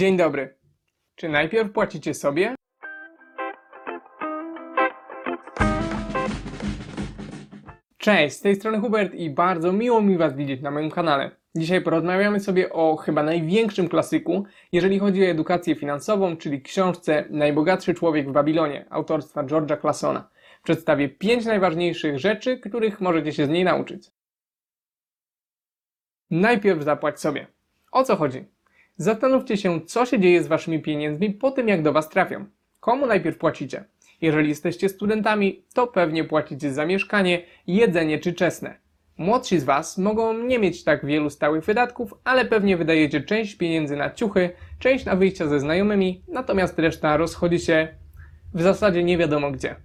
Dzień dobry. Czy najpierw płacicie sobie? Cześć, z tej strony Hubert i bardzo miło mi Was widzieć na moim kanale. Dzisiaj porozmawiamy sobie o chyba największym klasyku, jeżeli chodzi o edukację finansową, czyli książce Najbogatszy człowiek w Babilonie autorstwa George'a Classona. Przedstawię pięć najważniejszych rzeczy, których możecie się z niej nauczyć. Najpierw zapłać sobie. O co chodzi? Zastanówcie się, co się dzieje z waszymi pieniędzmi po tym, jak do was trafią. Komu najpierw płacicie? Jeżeli jesteście studentami, to pewnie płacicie za mieszkanie, jedzenie czy czesne. Młodsi z was mogą nie mieć tak wielu stałych wydatków, ale pewnie wydajecie część pieniędzy na ciuchy, część na wyjścia ze znajomymi, natomiast reszta rozchodzi się w zasadzie nie wiadomo gdzie.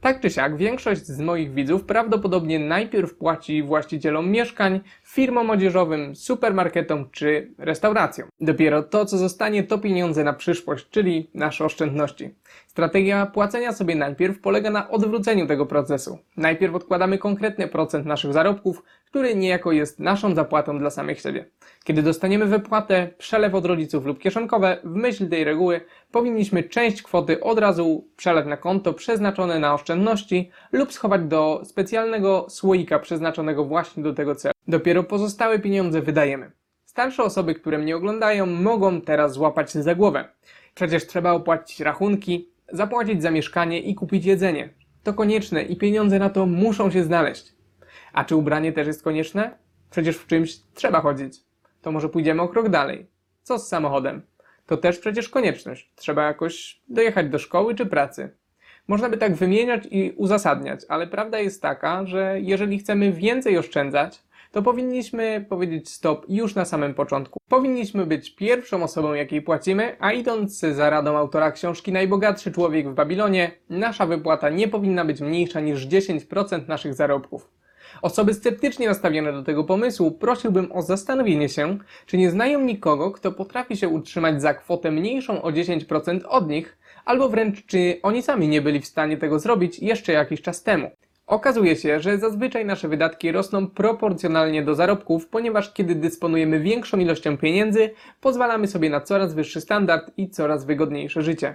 Tak czy siak, większość z moich widzów prawdopodobnie najpierw płaci właścicielom mieszkań, firmom odzieżowym, supermarketom czy restauracjom. Dopiero to, co zostanie, to pieniądze na przyszłość, czyli nasze oszczędności. Strategia płacenia sobie najpierw polega na odwróceniu tego procesu. Najpierw odkładamy konkretny procent naszych zarobków, który niejako jest naszą zapłatą dla samych siebie. Kiedy dostaniemy wypłatę, przelew od rodziców lub kieszonkowe, w myśl tej reguły powinniśmy część kwoty od razu przelać na konto przeznaczone na oszczędności lub schować do specjalnego słoika przeznaczonego właśnie do tego celu. Dopiero pozostałe pieniądze wydajemy. Starsze osoby, które mnie oglądają, mogą teraz złapać się za głowę. Przecież trzeba opłacić rachunki, zapłacić za mieszkanie i kupić jedzenie. To konieczne i pieniądze na to muszą się znaleźć. A czy ubranie też jest konieczne? Przecież w czymś trzeba chodzić. To może pójdziemy o krok dalej. Co z samochodem? To też przecież konieczność. Trzeba jakoś dojechać do szkoły czy pracy. Można by tak wymieniać i uzasadniać, ale prawda jest taka, że jeżeli chcemy więcej oszczędzać, to powinniśmy powiedzieć stop już na samym początku. Powinniśmy być pierwszą osobą, jakiej płacimy, a idąc za radą autora książki Najbogatszy człowiek w Babilonie, nasza wypłata nie powinna być mniejsza niż 10% naszych zarobków. Osoby sceptycznie nastawione do tego pomysłu prosiłbym o zastanowienie się, czy nie znają nikogo, kto potrafi się utrzymać za kwotę mniejszą o 10% od nich, albo wręcz czy oni sami nie byli w stanie tego zrobić jeszcze jakiś czas temu. Okazuje się, że zazwyczaj nasze wydatki rosną proporcjonalnie do zarobków, ponieważ kiedy dysponujemy większą ilością pieniędzy, pozwalamy sobie na coraz wyższy standard i coraz wygodniejsze życie.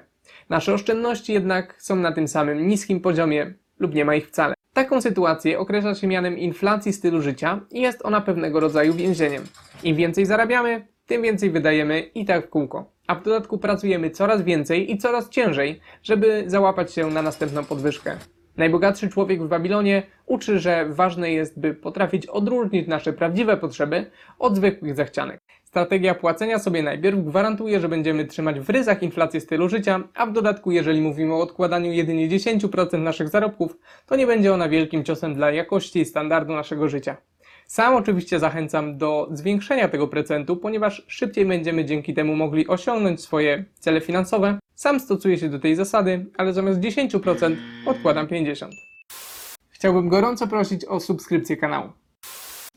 Nasze oszczędności jednak są na tym samym niskim poziomie lub nie ma ich wcale. Taką sytuację określa się mianem inflacji stylu życia i jest ona pewnego rodzaju więzieniem. Im więcej zarabiamy, tym więcej wydajemy i tak w kółko. A w dodatku pracujemy coraz więcej i coraz ciężej, żeby załapać się na następną podwyżkę. Najbogatszy człowiek w Babilonie uczy, że ważne jest, by potrafić odróżnić nasze prawdziwe potrzeby od zwykłych zachcianek. Strategia płacenia sobie najpierw gwarantuje, że będziemy trzymać w ryzach inflację stylu życia, a w dodatku, jeżeli mówimy o odkładaniu jedynie 10% naszych zarobków, to nie będzie ona wielkim ciosem dla jakości i standardu naszego życia. Sam oczywiście zachęcam do zwiększenia tego procentu, ponieważ szybciej będziemy dzięki temu mogli osiągnąć swoje cele finansowe. Sam stosuję się do tej zasady, ale zamiast 10% odkładam 50%. Chciałbym gorąco prosić o subskrypcję kanału.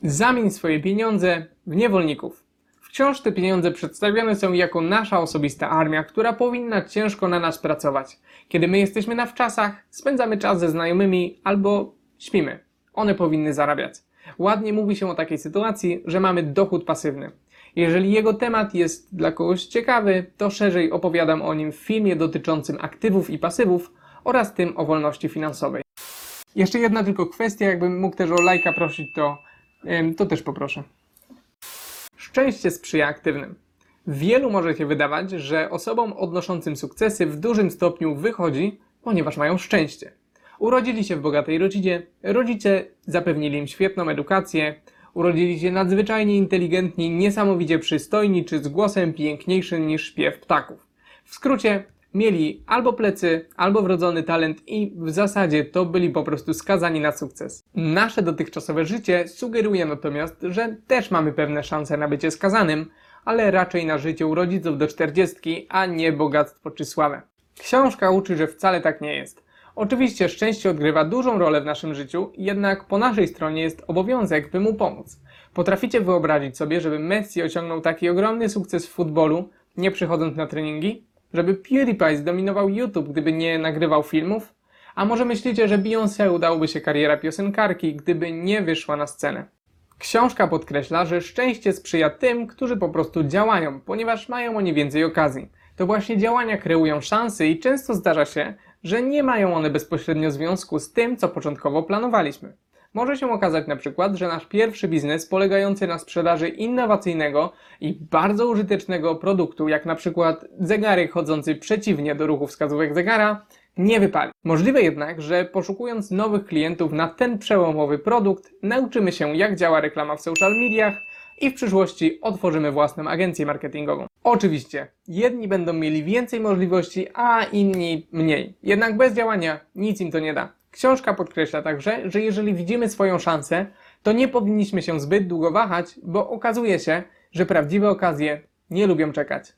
Zamień swoje pieniądze w niewolników. W książce pieniądze przedstawione są jako nasza osobista armia, która powinna ciężko na nas pracować. Kiedy my jesteśmy na wczasach, spędzamy czas ze znajomymi albo śpimy. One powinny zarabiać. Ładnie mówi się o takiej sytuacji, że mamy dochód pasywny. Jeżeli jego temat jest dla kogoś ciekawy, to szerzej opowiadam o nim w filmie dotyczącym aktywów i pasywów oraz tym o wolności finansowej. Jeszcze jedna tylko kwestia, jakbym mógł też o lajka prosić, to, to też poproszę. Szczęście sprzyja aktywnym. Wielu może się wydawać, że osobom odnoszącym sukcesy w dużym stopniu wychodzi, ponieważ mają szczęście. Urodzili się w bogatej rodzinie, rodzice zapewnili im świetną edukację, urodzili się nadzwyczajnie inteligentni, niesamowicie przystojni czy z głosem piękniejszym niż śpiew ptaków. W skrócie, mieli albo plecy, albo wrodzony talent i w zasadzie to byli po prostu skazani na sukces. Nasze dotychczasowe życie sugeruje natomiast, że też mamy pewne szanse na bycie skazanym, ale raczej na życie u rodziców do 40, a nie bogactwo czy sławę. Książka uczy, że wcale tak nie jest. Oczywiście szczęście odgrywa dużą rolę w naszym życiu, jednak po naszej stronie jest obowiązek, by mu pomóc. Potraficie wyobrazić sobie, żeby Messi osiągnął taki ogromny sukces w futbolu, nie przychodząc na treningi? Żeby PewDiePie zdominował YouTube, gdyby nie nagrywał filmów? A może myślicie, że Beyoncé udałoby się kariera piosenkarki, gdyby nie wyszła na scenę? Książka podkreśla, że szczęście sprzyja tym, którzy po prostu działają, ponieważ mają oni więcej okazji. To właśnie działania kreują szanse i często zdarza się, że nie mają one bezpośrednio związku z tym, co początkowo planowaliśmy. Może się okazać na przykład, że nasz pierwszy biznes polegający na sprzedaży innowacyjnego i bardzo użytecznego produktu, jak na przykład zegarek chodzący przeciwnie do ruchu wskazówek zegara, nie wypali. Możliwe jednak, że poszukując nowych klientów na ten przełomowy produkt, nauczymy się jak działa reklama w social mediach i w przyszłości otworzymy własną agencję marketingową. Oczywiście, jedni będą mieli więcej możliwości, a inni mniej. Jednak bez działania nic im to nie da. Książka podkreśla także, że jeżeli widzimy swoją szansę, to nie powinniśmy się zbyt długo wahać, bo okazuje się, że prawdziwe okazje nie lubią czekać.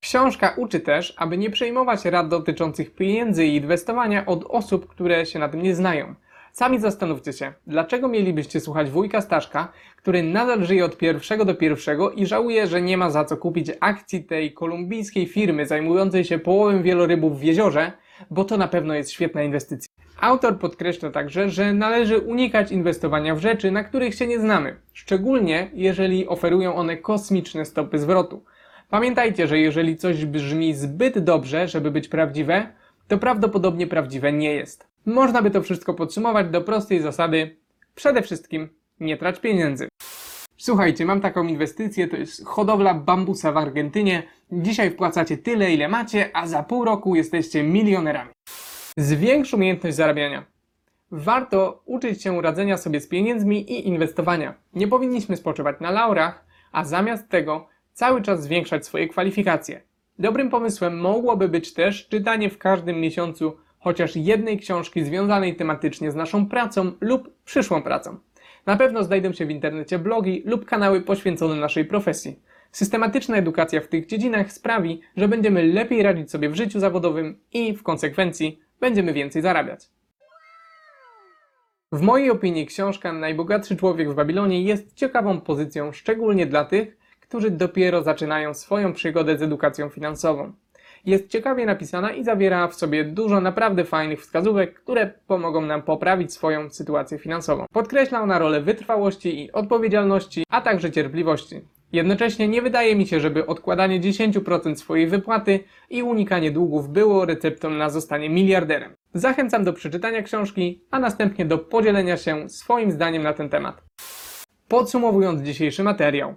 Książka uczy też, aby nie przejmować rad dotyczących pieniędzy i inwestowania od osób, które się na tym nie znają. Sami zastanówcie się, dlaczego mielibyście słuchać wujka Staszka, który nadal żyje od pierwszego do pierwszego i żałuje, że nie ma za co kupić akcji tej kolumbijskiej firmy zajmującej się połowem wielorybów w jeziorze, bo to na pewno jest świetna inwestycja. Autor podkreśla także, że należy unikać inwestowania w rzeczy, na których się nie znamy, szczególnie jeżeli oferują one kosmiczne stopy zwrotu. Pamiętajcie, że jeżeli coś brzmi zbyt dobrze, żeby być prawdziwe, to prawdopodobnie prawdziwe nie jest. Można by to wszystko podsumować do prostej zasady: przede wszystkim nie trać pieniędzy. Słuchajcie, mam taką inwestycję, to jest hodowla bambusa w Argentynie. Dzisiaj wpłacacie tyle, ile macie, a za pół roku jesteście milionerami. Zwiększ umiejętność zarabiania. Warto uczyć się radzenia sobie z pieniędzmi i inwestowania. Nie powinniśmy spoczywać na laurach, a zamiast tego cały czas zwiększać swoje kwalifikacje. Dobrym pomysłem mogłoby być też czytanie w każdym miesiącu chociaż jednej książki związanej tematycznie z naszą pracą lub przyszłą pracą. Na pewno znajdą się w internecie blogi lub kanały poświęcone naszej profesji. Systematyczna edukacja w tych dziedzinach sprawi, że będziemy lepiej radzić sobie w życiu zawodowym i w konsekwencji będziemy więcej zarabiać. W mojej opinii książka Najbogatszy człowiek w Babilonie jest ciekawą pozycją, szczególnie dla tych, którzy dopiero zaczynają swoją przygodę z edukacją finansową. Jest ciekawie napisana i zawiera w sobie dużo naprawdę fajnych wskazówek, które pomogą nam poprawić swoją sytuację finansową. Podkreśla ona rolę wytrwałości i odpowiedzialności, a także cierpliwości. Jednocześnie nie wydaje mi się, żeby odkładanie 10% swojej wypłaty i unikanie długów było receptą na zostanie miliarderem. Zachęcam do przeczytania książki, a następnie do podzielenia się swoim zdaniem na ten temat. Podsumowując dzisiejszy materiał.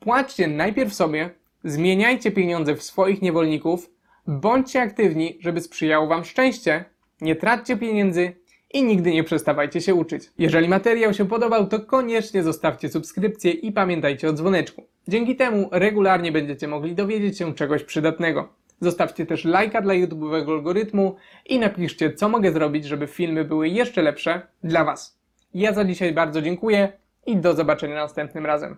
Płaćcie najpierw sobie, zmieniajcie pieniądze w swoich niewolników, bądźcie aktywni, żeby sprzyjało Wam szczęście, nie traćcie pieniędzy i nigdy nie przestawajcie się uczyć. Jeżeli materiał się podobał, to koniecznie zostawcie subskrypcję i pamiętajcie o dzwoneczku. Dzięki temu regularnie będziecie mogli dowiedzieć się czegoś przydatnego. Zostawcie też lajka dla YouTube'owego algorytmu i napiszcie, co mogę zrobić, żeby filmy były jeszcze lepsze dla Was. Ja za dzisiaj bardzo dziękuję i do zobaczenia następnym razem.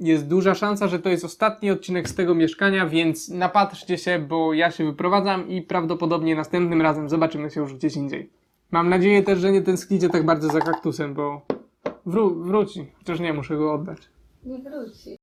Jest duża szansa, że to jest ostatni odcinek z tego mieszkania, więc napatrzcie się, bo ja się wyprowadzam i prawdopodobnie następnym razem zobaczymy się już gdzieś indziej. Mam nadzieję też, że nie tęsknicie tak bardzo za kaktusem, bo wró- wróci, chociaż nie muszę go oddać. Nie wróci.